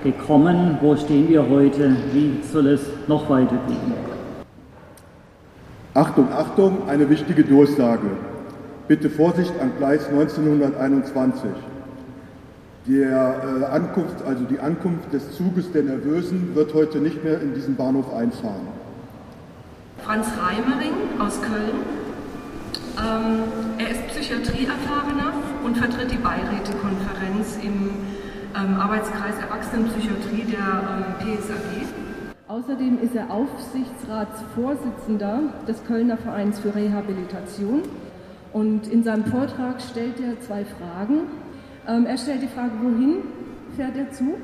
Speaker 3: gekommen, wo stehen wir heute, wie soll es noch weitergehen.
Speaker 4: Achtung, Achtung, eine wichtige Durchsage. Bitte Vorsicht an Gleis 1921. Der äh, Ankunft, also die Ankunft des Zuges der Nervösen wird heute nicht mehr in diesen Bahnhof einfahren.
Speaker 5: Franz Reimering aus Köln. Ähm, er ist Psychiatrieerfahrener und vertritt die Beirätekonferenz im ähm, Arbeitskreis Erwachsenenpsychiatrie der ähm, PSAG.
Speaker 6: Außerdem ist er Aufsichtsratsvorsitzender des Kölner Vereins für Rehabilitation. Und in seinem Vortrag stellt er zwei Fragen. Ähm, er stellt die Frage, wohin fährt der Zug?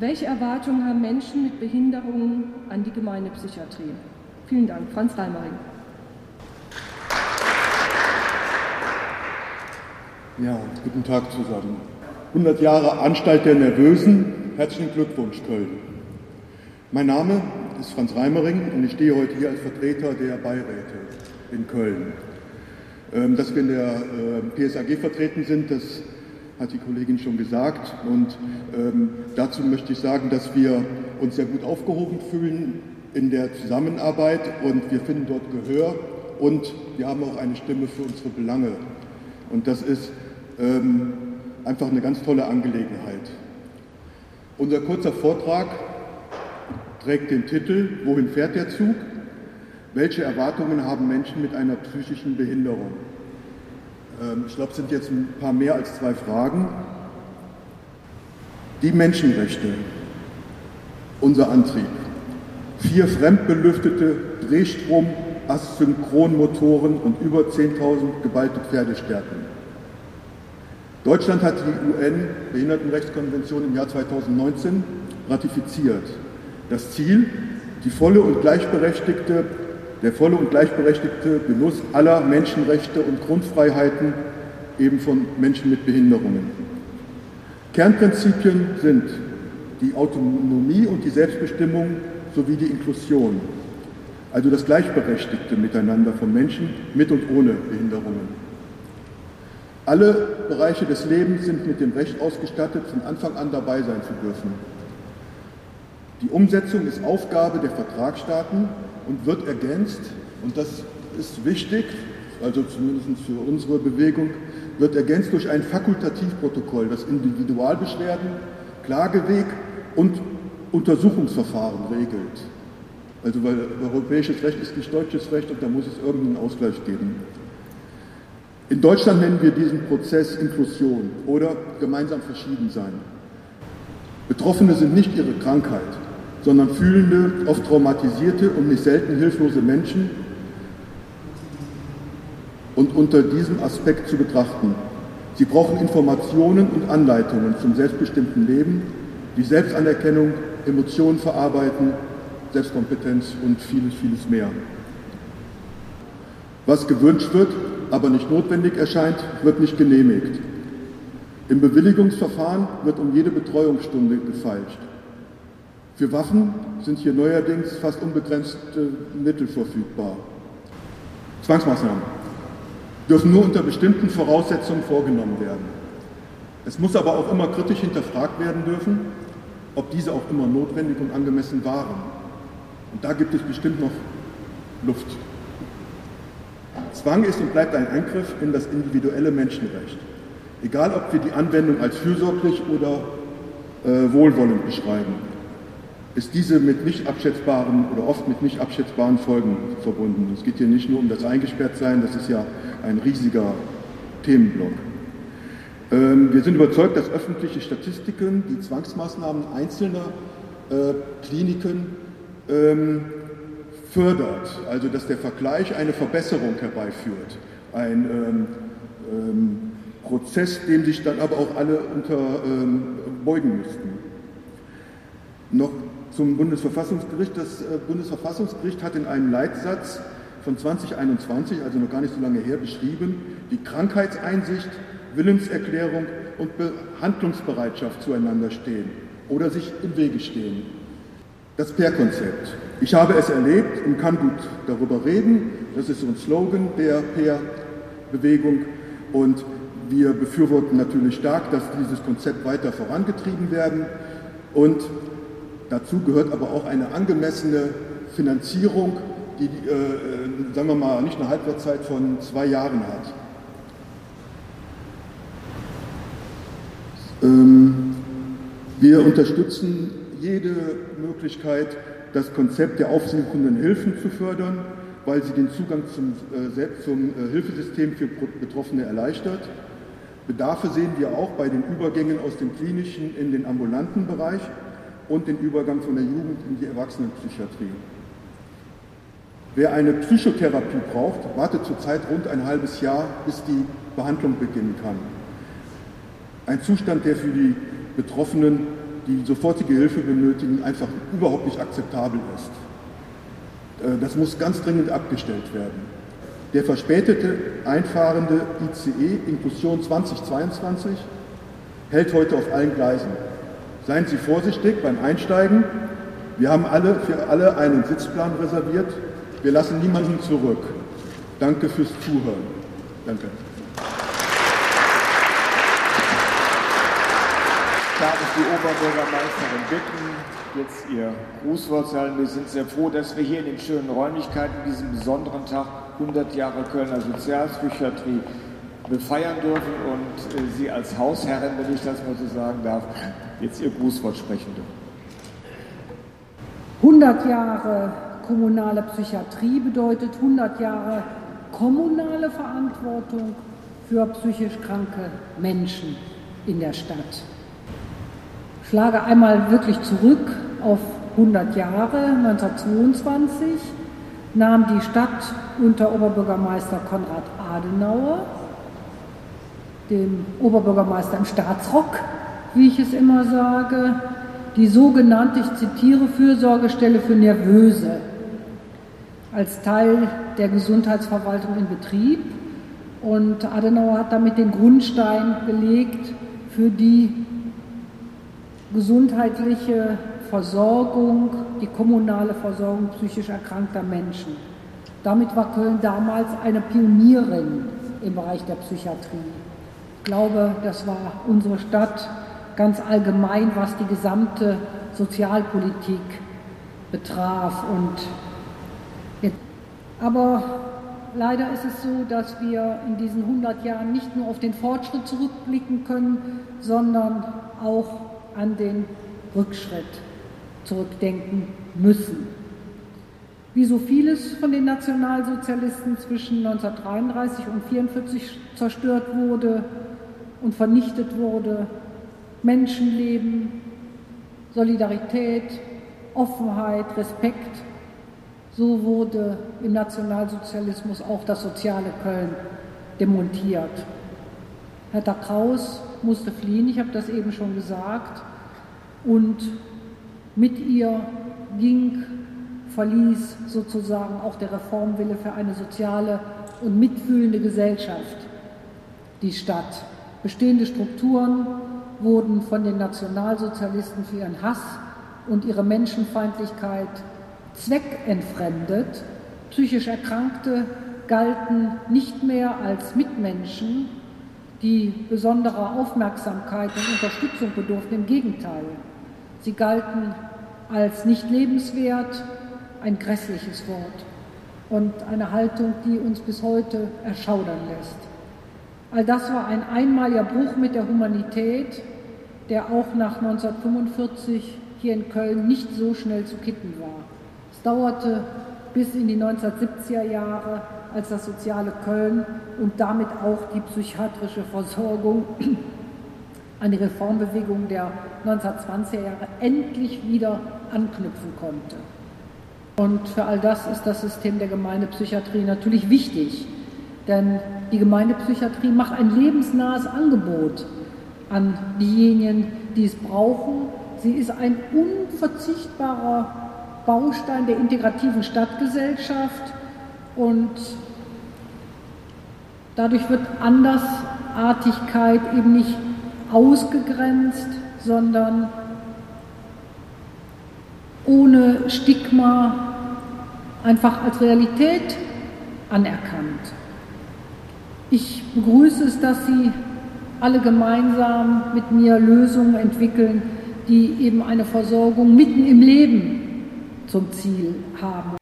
Speaker 6: Welche Erwartungen haben Menschen mit Behinderungen an die gemeine Psychiatrie? Vielen Dank. Franz Reimering.
Speaker 4: Ja, guten Tag zusammen. 100 Jahre Anstalt der Nervösen. Herzlichen Glückwunsch, Köln. Mein Name ist Franz Reimering und ich stehe heute hier als Vertreter der Beiräte in Köln. Ähm, dass wir in der äh, PSAG vertreten sind, das hat die Kollegin schon gesagt. Und ähm, dazu möchte ich sagen, dass wir uns sehr gut aufgehoben fühlen in der Zusammenarbeit und wir finden dort Gehör und wir haben auch eine Stimme für unsere Belange. Und das ist ähm, einfach eine ganz tolle Angelegenheit. Unser kurzer Vortrag trägt den Titel Wohin fährt der Zug? Welche Erwartungen haben Menschen mit einer psychischen Behinderung? Ähm, ich glaube, es sind jetzt ein paar mehr als zwei Fragen. Die Menschenrechte, unser Antrieb. Vier fremdbelüftete Drehstrom, Asynchronmotoren und über 10.000 geballte Pferdestärken. Deutschland hat die UN-Behindertenrechtskonvention im Jahr 2019 ratifiziert. Das Ziel, die volle und gleichberechtigte, der volle und gleichberechtigte Genuss aller Menschenrechte und Grundfreiheiten eben von Menschen mit Behinderungen. Kernprinzipien sind die Autonomie und die Selbstbestimmung sowie die Inklusion, also das gleichberechtigte Miteinander von Menschen mit und ohne Behinderungen. Alle Bereiche des Lebens sind mit dem Recht ausgestattet, von Anfang an dabei sein zu dürfen. Die Umsetzung ist Aufgabe der Vertragsstaaten und wird ergänzt, und das ist wichtig, also zumindest für unsere Bewegung, wird ergänzt durch ein Fakultativprotokoll, das Individualbeschwerden, Klageweg und Untersuchungsverfahren regelt. Also weil europäisches Recht ist nicht deutsches Recht und da muss es irgendeinen Ausgleich geben. In Deutschland nennen wir diesen Prozess Inklusion oder gemeinsam verschieden sein. Betroffene sind nicht ihre Krankheit, sondern fühlende, oft traumatisierte und nicht selten hilflose Menschen und unter diesem Aspekt zu betrachten. Sie brauchen Informationen und Anleitungen zum selbstbestimmten Leben, wie Selbstanerkennung, Emotionen verarbeiten, Selbstkompetenz und vieles, vieles mehr. Was gewünscht wird, aber nicht notwendig erscheint, wird nicht genehmigt. Im Bewilligungsverfahren wird um jede Betreuungsstunde gefeilscht. Für Waffen sind hier neuerdings fast unbegrenzte Mittel verfügbar. Zwangsmaßnahmen dürfen nur unter bestimmten Voraussetzungen vorgenommen werden. Es muss aber auch immer kritisch hinterfragt werden dürfen, ob diese auch immer notwendig und angemessen waren. Und da gibt es bestimmt noch Luft. Zwang ist und bleibt ein Eingriff in das individuelle Menschenrecht. Egal, ob wir die Anwendung als fürsorglich oder äh, wohlwollend beschreiben, ist diese mit nicht abschätzbaren oder oft mit nicht abschätzbaren Folgen verbunden. Es geht hier nicht nur um das Eingesperrtsein, das ist ja ein riesiger Themenblock. Ähm, wir sind überzeugt, dass öffentliche Statistiken die Zwangsmaßnahmen einzelner äh, Kliniken ähm, fördert, also dass der Vergleich eine Verbesserung herbeiführt, ein ähm, ähm, Prozess, dem sich dann aber auch alle unterbeugen müssten. Noch zum Bundesverfassungsgericht. Das äh, Bundesverfassungsgericht hat in einem Leitsatz von 2021, also noch gar nicht so lange her, beschrieben, die Krankheitseinsicht, Willenserklärung und Behandlungsbereitschaft zueinander stehen oder sich im Wege stehen. Das PER-Konzept. Ich habe es erlebt und kann gut darüber reden. Das ist so ein Slogan der PER-Bewegung und wir befürworten natürlich stark, dass dieses Konzept weiter vorangetrieben werden und dazu gehört aber auch eine angemessene Finanzierung, die, äh, sagen wir mal, nicht eine Halbwertszeit von zwei Jahren hat. Ähm, wir unterstützen jede Möglichkeit, das Konzept der aufsuchenden Hilfen zu fördern, weil sie den Zugang zum, äh, zum äh, Hilfesystem für Betroffene erleichtert. Bedarfe sehen wir auch bei den Übergängen aus dem klinischen in den ambulanten Bereich und den Übergang von der Jugend in die Erwachsenenpsychiatrie. Wer eine Psychotherapie braucht, wartet zurzeit rund ein halbes Jahr, bis die Behandlung beginnen kann. Ein Zustand, der für die Betroffenen, die sofortige Hilfe benötigen, einfach überhaupt nicht akzeptabel ist. Äh, das muss ganz dringend abgestellt werden. Der verspätete, einfahrende ICE Inklusion 2022 hält heute auf allen Gleisen. Seien Sie vorsichtig beim Einsteigen. Wir haben alle für alle einen Sitzplan reserviert. Wir lassen niemanden zurück. Danke fürs Zuhören. Danke.
Speaker 7: Darf ich die Oberbürgermeisterin bitten, jetzt ihr Grußwort zu halten. Wir sind sehr froh, dass wir hier in den schönen Räumlichkeiten diesen besonderen Tag 100 Jahre Kölner Sozialpsychiatrie befeiern dürfen und äh, Sie als Hausherrin, wenn ich das mal so sagen darf, jetzt Ihr Grußwort sprechen dürfen.
Speaker 8: 100 Jahre kommunale Psychiatrie bedeutet 100 Jahre kommunale Verantwortung für psychisch kranke Menschen in der Stadt. Ich schlage einmal wirklich zurück auf 100 Jahre. 1922 nahm die Stadt unter Oberbürgermeister Konrad Adenauer dem Oberbürgermeister im Staatsrock, wie ich es immer sage, die sogenannte, ich zitiere, Fürsorgestelle für Nervöse als Teil der Gesundheitsverwaltung in Betrieb. Und Adenauer hat damit den Grundstein gelegt für die gesundheitliche Versorgung, die kommunale Versorgung psychisch erkrankter Menschen. Damit war Köln damals eine Pionierin im Bereich der Psychiatrie. Ich glaube, das war unsere Stadt ganz allgemein, was die gesamte Sozialpolitik betraf. Und aber leider ist es so, dass wir in diesen 100 Jahren nicht nur auf den Fortschritt zurückblicken können, sondern auch an den Rückschritt zurückdenken müssen. Wie so vieles von den Nationalsozialisten zwischen 1933 und 1944 zerstört wurde, und vernichtet wurde. Menschenleben, Solidarität, Offenheit, Respekt. So wurde im Nationalsozialismus auch das soziale Köln demontiert. Hertha Kraus musste fliehen, ich habe das eben schon gesagt, und mit ihr ging, verließ sozusagen auch der Reformwille für eine soziale und mitfühlende Gesellschaft die Stadt. Bestehende Strukturen wurden von den Nationalsozialisten für ihren Hass und ihre Menschenfeindlichkeit zweckentfremdet. Psychisch Erkrankte galten nicht mehr als Mitmenschen, die besonderer Aufmerksamkeit und Unterstützung bedurften. Im Gegenteil, sie galten als nicht lebenswert, ein grässliches Wort und eine Haltung, die uns bis heute erschaudern lässt. All das war ein einmaliger Bruch mit der Humanität, der auch nach 1945 hier in Köln nicht so schnell zu kitten war. Es dauerte bis in die 1970er Jahre, als das soziale Köln und damit auch die psychiatrische Versorgung an die Reformbewegung der 1920er Jahre endlich wieder anknüpfen konnte. Und für all das ist das System der Gemeindepsychiatrie natürlich wichtig, denn die Gemeindepsychiatrie macht ein lebensnahes Angebot an diejenigen, die es brauchen. Sie ist ein unverzichtbarer Baustein der integrativen Stadtgesellschaft und dadurch wird Andersartigkeit eben nicht ausgegrenzt, sondern ohne Stigma einfach als Realität anerkannt. Ich begrüße es, dass Sie alle gemeinsam mit mir Lösungen entwickeln, die eben eine Versorgung mitten im Leben zum Ziel haben.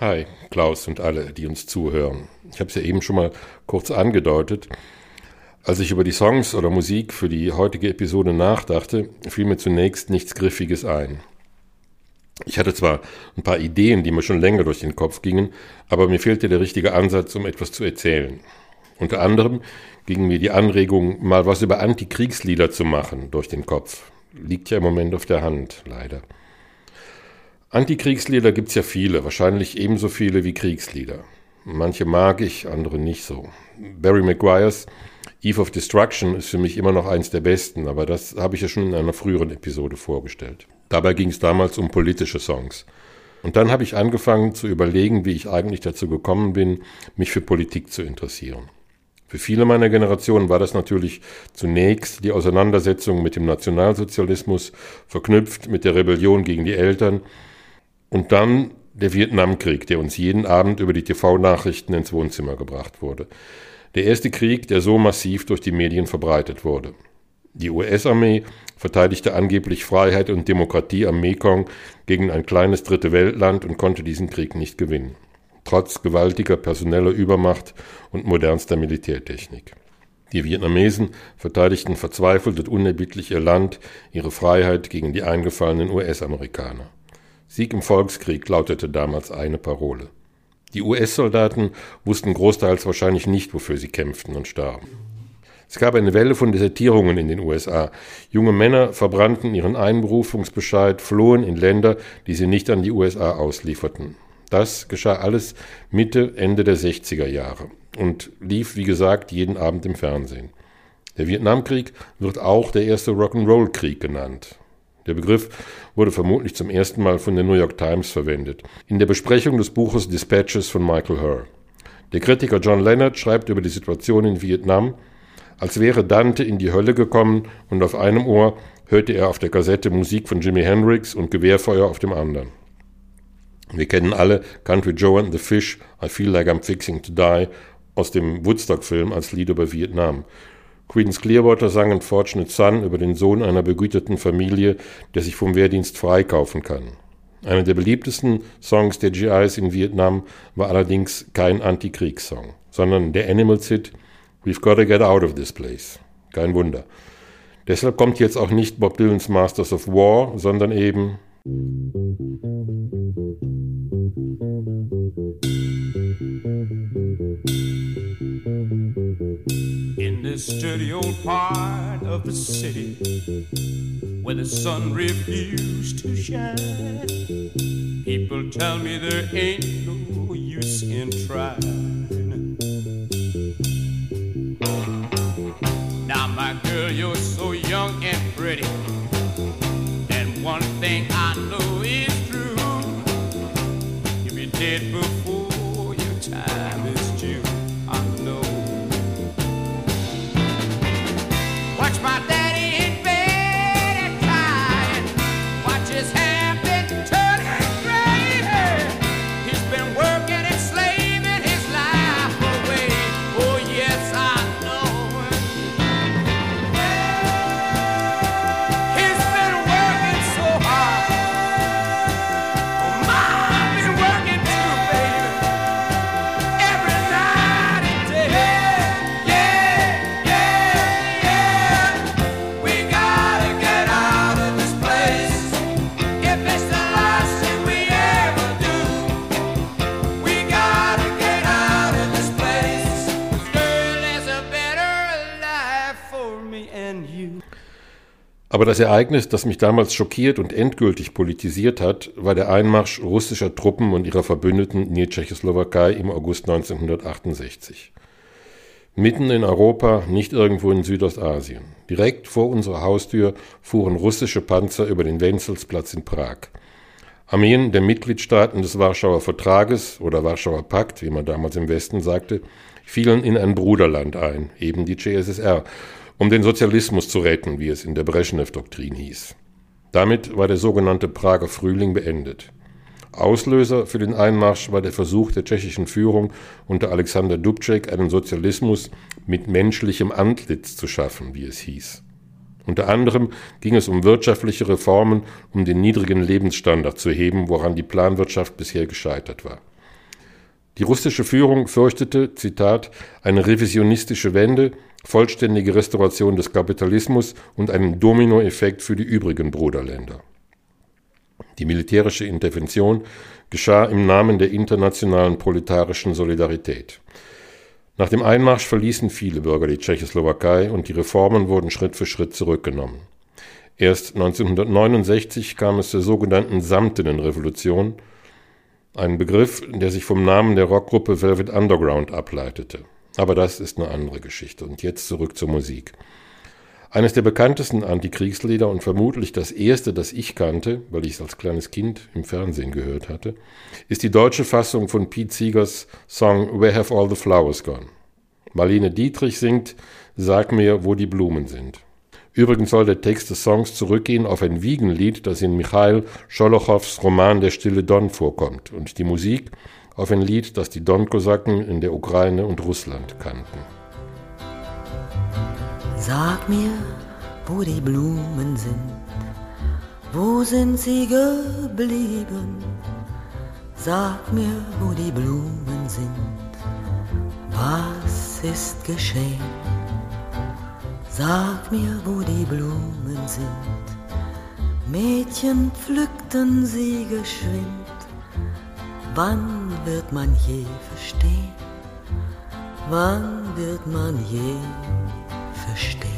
Speaker 2: Hi, Klaus und alle, die uns zuhören. Ich habe es ja eben schon mal kurz angedeutet. Als ich über die Songs oder Musik für die heutige Episode nachdachte, fiel mir zunächst nichts Griffiges ein. Ich hatte zwar ein paar Ideen, die mir schon länger durch den Kopf gingen, aber mir fehlte der richtige Ansatz, um etwas zu erzählen. Unter anderem ging mir die Anregung, mal was über Antikriegslieder zu machen, durch den Kopf. Liegt ja im Moment auf der Hand, leider. Antikriegslieder gibt's ja viele, wahrscheinlich ebenso viele wie Kriegslieder. Manche mag ich, andere nicht so. Barry Maguires Eve of Destruction ist für mich immer noch eins der besten, aber das habe ich ja schon in einer früheren Episode vorgestellt. Dabei ging es damals um politische Songs. Und dann habe ich angefangen zu überlegen, wie ich eigentlich dazu gekommen bin, mich für Politik zu interessieren. Für viele meiner Generation war das natürlich zunächst die Auseinandersetzung mit dem Nationalsozialismus, verknüpft mit der Rebellion gegen die Eltern und dann der Vietnamkrieg, der uns jeden Abend über die TV-Nachrichten ins Wohnzimmer gebracht wurde. Der erste Krieg, der so massiv durch die Medien verbreitet wurde. Die US-Armee verteidigte angeblich Freiheit und Demokratie am Mekong gegen ein kleines dritte Weltland und konnte diesen Krieg nicht gewinnen. Trotz gewaltiger personeller Übermacht und modernster Militärtechnik. Die Vietnamesen verteidigten verzweifelt und unerbittlich ihr Land, ihre Freiheit gegen die eingefallenen US-Amerikaner. Sieg im Volkskrieg lautete damals eine Parole. Die US-Soldaten wussten großteils wahrscheinlich nicht, wofür sie kämpften und starben. Es gab eine Welle von Desertierungen in den USA. Junge Männer verbrannten ihren Einberufungsbescheid, flohen in Länder, die sie nicht an die USA auslieferten. Das geschah alles Mitte, Ende der 60er Jahre und lief, wie gesagt, jeden Abend im Fernsehen. Der Vietnamkrieg wird auch der erste Rock'n'Roll-Krieg genannt. Der Begriff wurde vermutlich zum ersten Mal von der New York Times verwendet, in der Besprechung des Buches Dispatches von Michael Herr. Der Kritiker John Leonard schreibt über die Situation in Vietnam, als wäre Dante in die Hölle gekommen und auf einem Ohr hörte er auf der Kassette Musik von Jimi Hendrix und Gewehrfeuer auf dem anderen. Wir kennen alle Country Joe and the Fish, I Feel Like I'm Fixing to Die aus dem Woodstock-Film als Lied über Vietnam. Queens Clearwater sang Fortunate Son über den Sohn einer begüterten Familie, der sich vom Wehrdienst freikaufen kann. Einer der beliebtesten Songs der GIs in Vietnam war allerdings kein Antikriegssong, sondern der Animals-Hit We've Gotta Get Out of This Place. Kein Wunder. Deshalb kommt jetzt auch nicht Bob Dylans Masters of War, sondern eben this dirty old part of the city where the sun refused to shine. People tell me there ain't no use in trying. My girl, you're so young and pretty, and one
Speaker 9: thing I know is true. You'll be dead before your time is due. I know. Watch my
Speaker 2: Aber das Ereignis, das mich damals schockiert und endgültig politisiert hat, war der Einmarsch russischer Truppen und ihrer Verbündeten in die Tschechoslowakei im August 1968. Mitten in Europa, nicht irgendwo in Südostasien. Direkt vor unserer Haustür fuhren russische Panzer über den Wenzelsplatz in Prag. Armeen der Mitgliedstaaten des Warschauer Vertrages oder Warschauer Pakt, wie man damals im Westen sagte, fielen in ein Bruderland ein, eben die CSSR, um den Sozialismus zu retten, wie es in der Brezhnev-Doktrin hieß. Damit war der sogenannte Prager Frühling beendet. Auslöser für den Einmarsch war der Versuch der tschechischen Führung unter Alexander Dubček, einen Sozialismus mit menschlichem Antlitz zu schaffen, wie es hieß. Unter anderem ging es um wirtschaftliche Reformen, um den niedrigen Lebensstandard zu heben, woran die Planwirtschaft bisher gescheitert war. Die russische Führung fürchtete, Zitat, eine revisionistische Wende, vollständige Restauration des Kapitalismus und einen Dominoeffekt für die übrigen Bruderländer. Die militärische Intervention geschah im Namen der internationalen proletarischen Solidarität. Nach dem Einmarsch verließen viele Bürger die Tschechoslowakei und die Reformen wurden Schritt für Schritt zurückgenommen. Erst 1969 kam es zur sogenannten Samtenen Revolution, ein Begriff, der sich vom Namen der Rockgruppe Velvet Underground ableitete. Aber das ist eine andere Geschichte. Und jetzt zurück zur Musik. Eines der bekanntesten Antikriegslieder und vermutlich das erste, das ich kannte, weil ich es als kleines Kind im Fernsehen gehört hatte, ist die deutsche Fassung von Pete Seegers Song Where Have All the Flowers Gone? Marlene Dietrich singt Sag mir, wo die Blumen sind. Übrigens soll der Text des Songs zurückgehen auf ein Wiegenlied, das in Michail Scholochows Roman Der stille Don vorkommt und die Musik auf ein Lied, das die Don-Kosaken in der Ukraine und Russland kannten.
Speaker 10: Sag mir, wo die Blumen sind, wo sind sie geblieben? Sag mir, wo die Blumen sind, was ist geschehen? Sag mir, wo die Blumen sind, Mädchen pflückten sie geschwind, wann wird man je verstehen? Wann wird man je verstehen?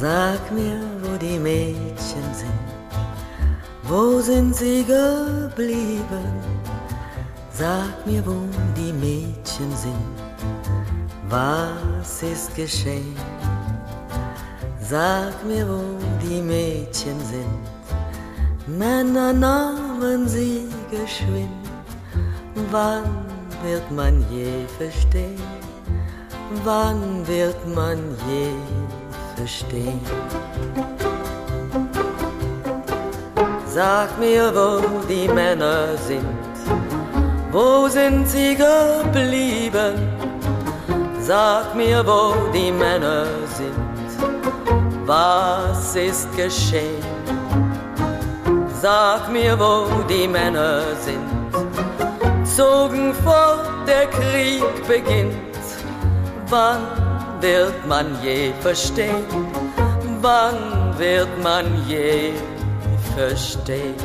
Speaker 10: Sag mir, wo die Mädchen sind, wo sind sie geblieben? Sag mir, wo die Mädchen sind, was ist geschehen? Sag mir, wo die Mädchen sind, Männer nahmen sie geschwind. Wann wird man je verstehen? Wann wird man je verstehen? Sag mir, wo die Männer sind, wo sind sie geblieben? Sag mir, wo die Männer sind, was ist geschehen? Sag mir, wo die Männer sind, zogen fort, der Krieg beginnt. Wann wird man je verstehen? Wann wird man je verstehen?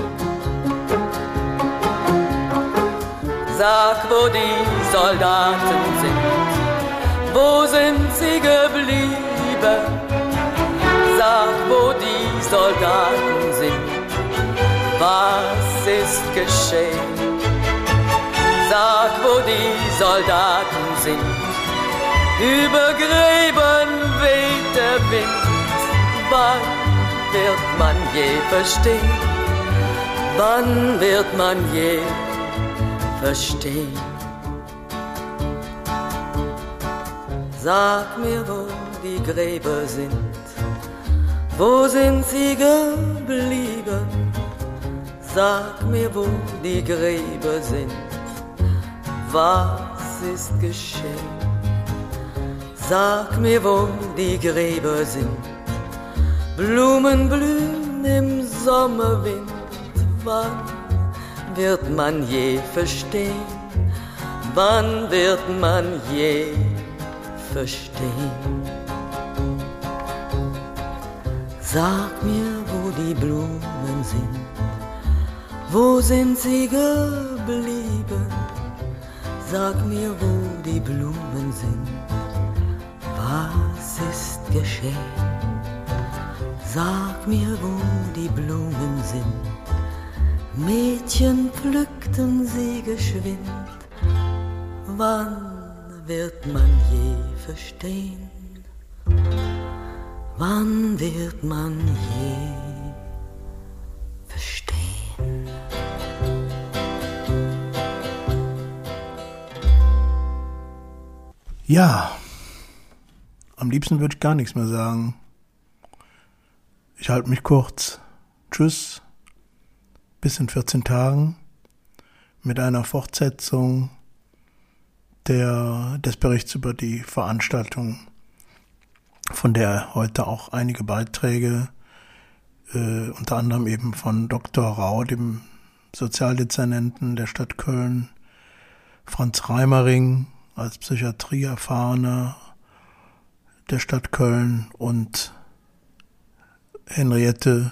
Speaker 10: Sag, wo die Soldaten sind, wo sind sie geblieben? Sag, wo die Soldaten sind, was ist geschehen? Sag, wo die Soldaten sind, über Gräben weht der Wind. wann wird man je verstehen? Wann wird man je verstehen? Sag mir, wo die Gräber sind, wo sind sie geblieben? Sag mir, wo die Gräber sind, was ist geschehen? Sag mir, wo die Gräber sind, Blumen blühen im Sommerwind, wann wird man je verstehen? Wann wird man je verstehen? Sag mir, wo die Blumen sind, wo sind sie geblieben? Sag mir, wo die Blumen sind, was ist geschehen? Sag mir, wo die Blumen sind. Mädchen pflückten sie geschwind. Wann wird man je verstehen? Wann wird man je
Speaker 1: Ja, am liebsten würde ich gar nichts mehr sagen. Ich halte mich kurz. Tschüss. Bis in 14 Tagen mit einer Fortsetzung der, des Berichts über die Veranstaltung, von der heute auch einige Beiträge, äh, unter anderem eben von Dr. Rau, dem Sozialdezernenten der Stadt Köln, Franz Reimering als Psychiatrieerfahrener der Stadt Köln und Henriette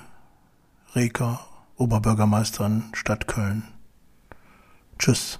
Speaker 1: Reker, Oberbürgermeisterin Stadt Köln. Tschüss.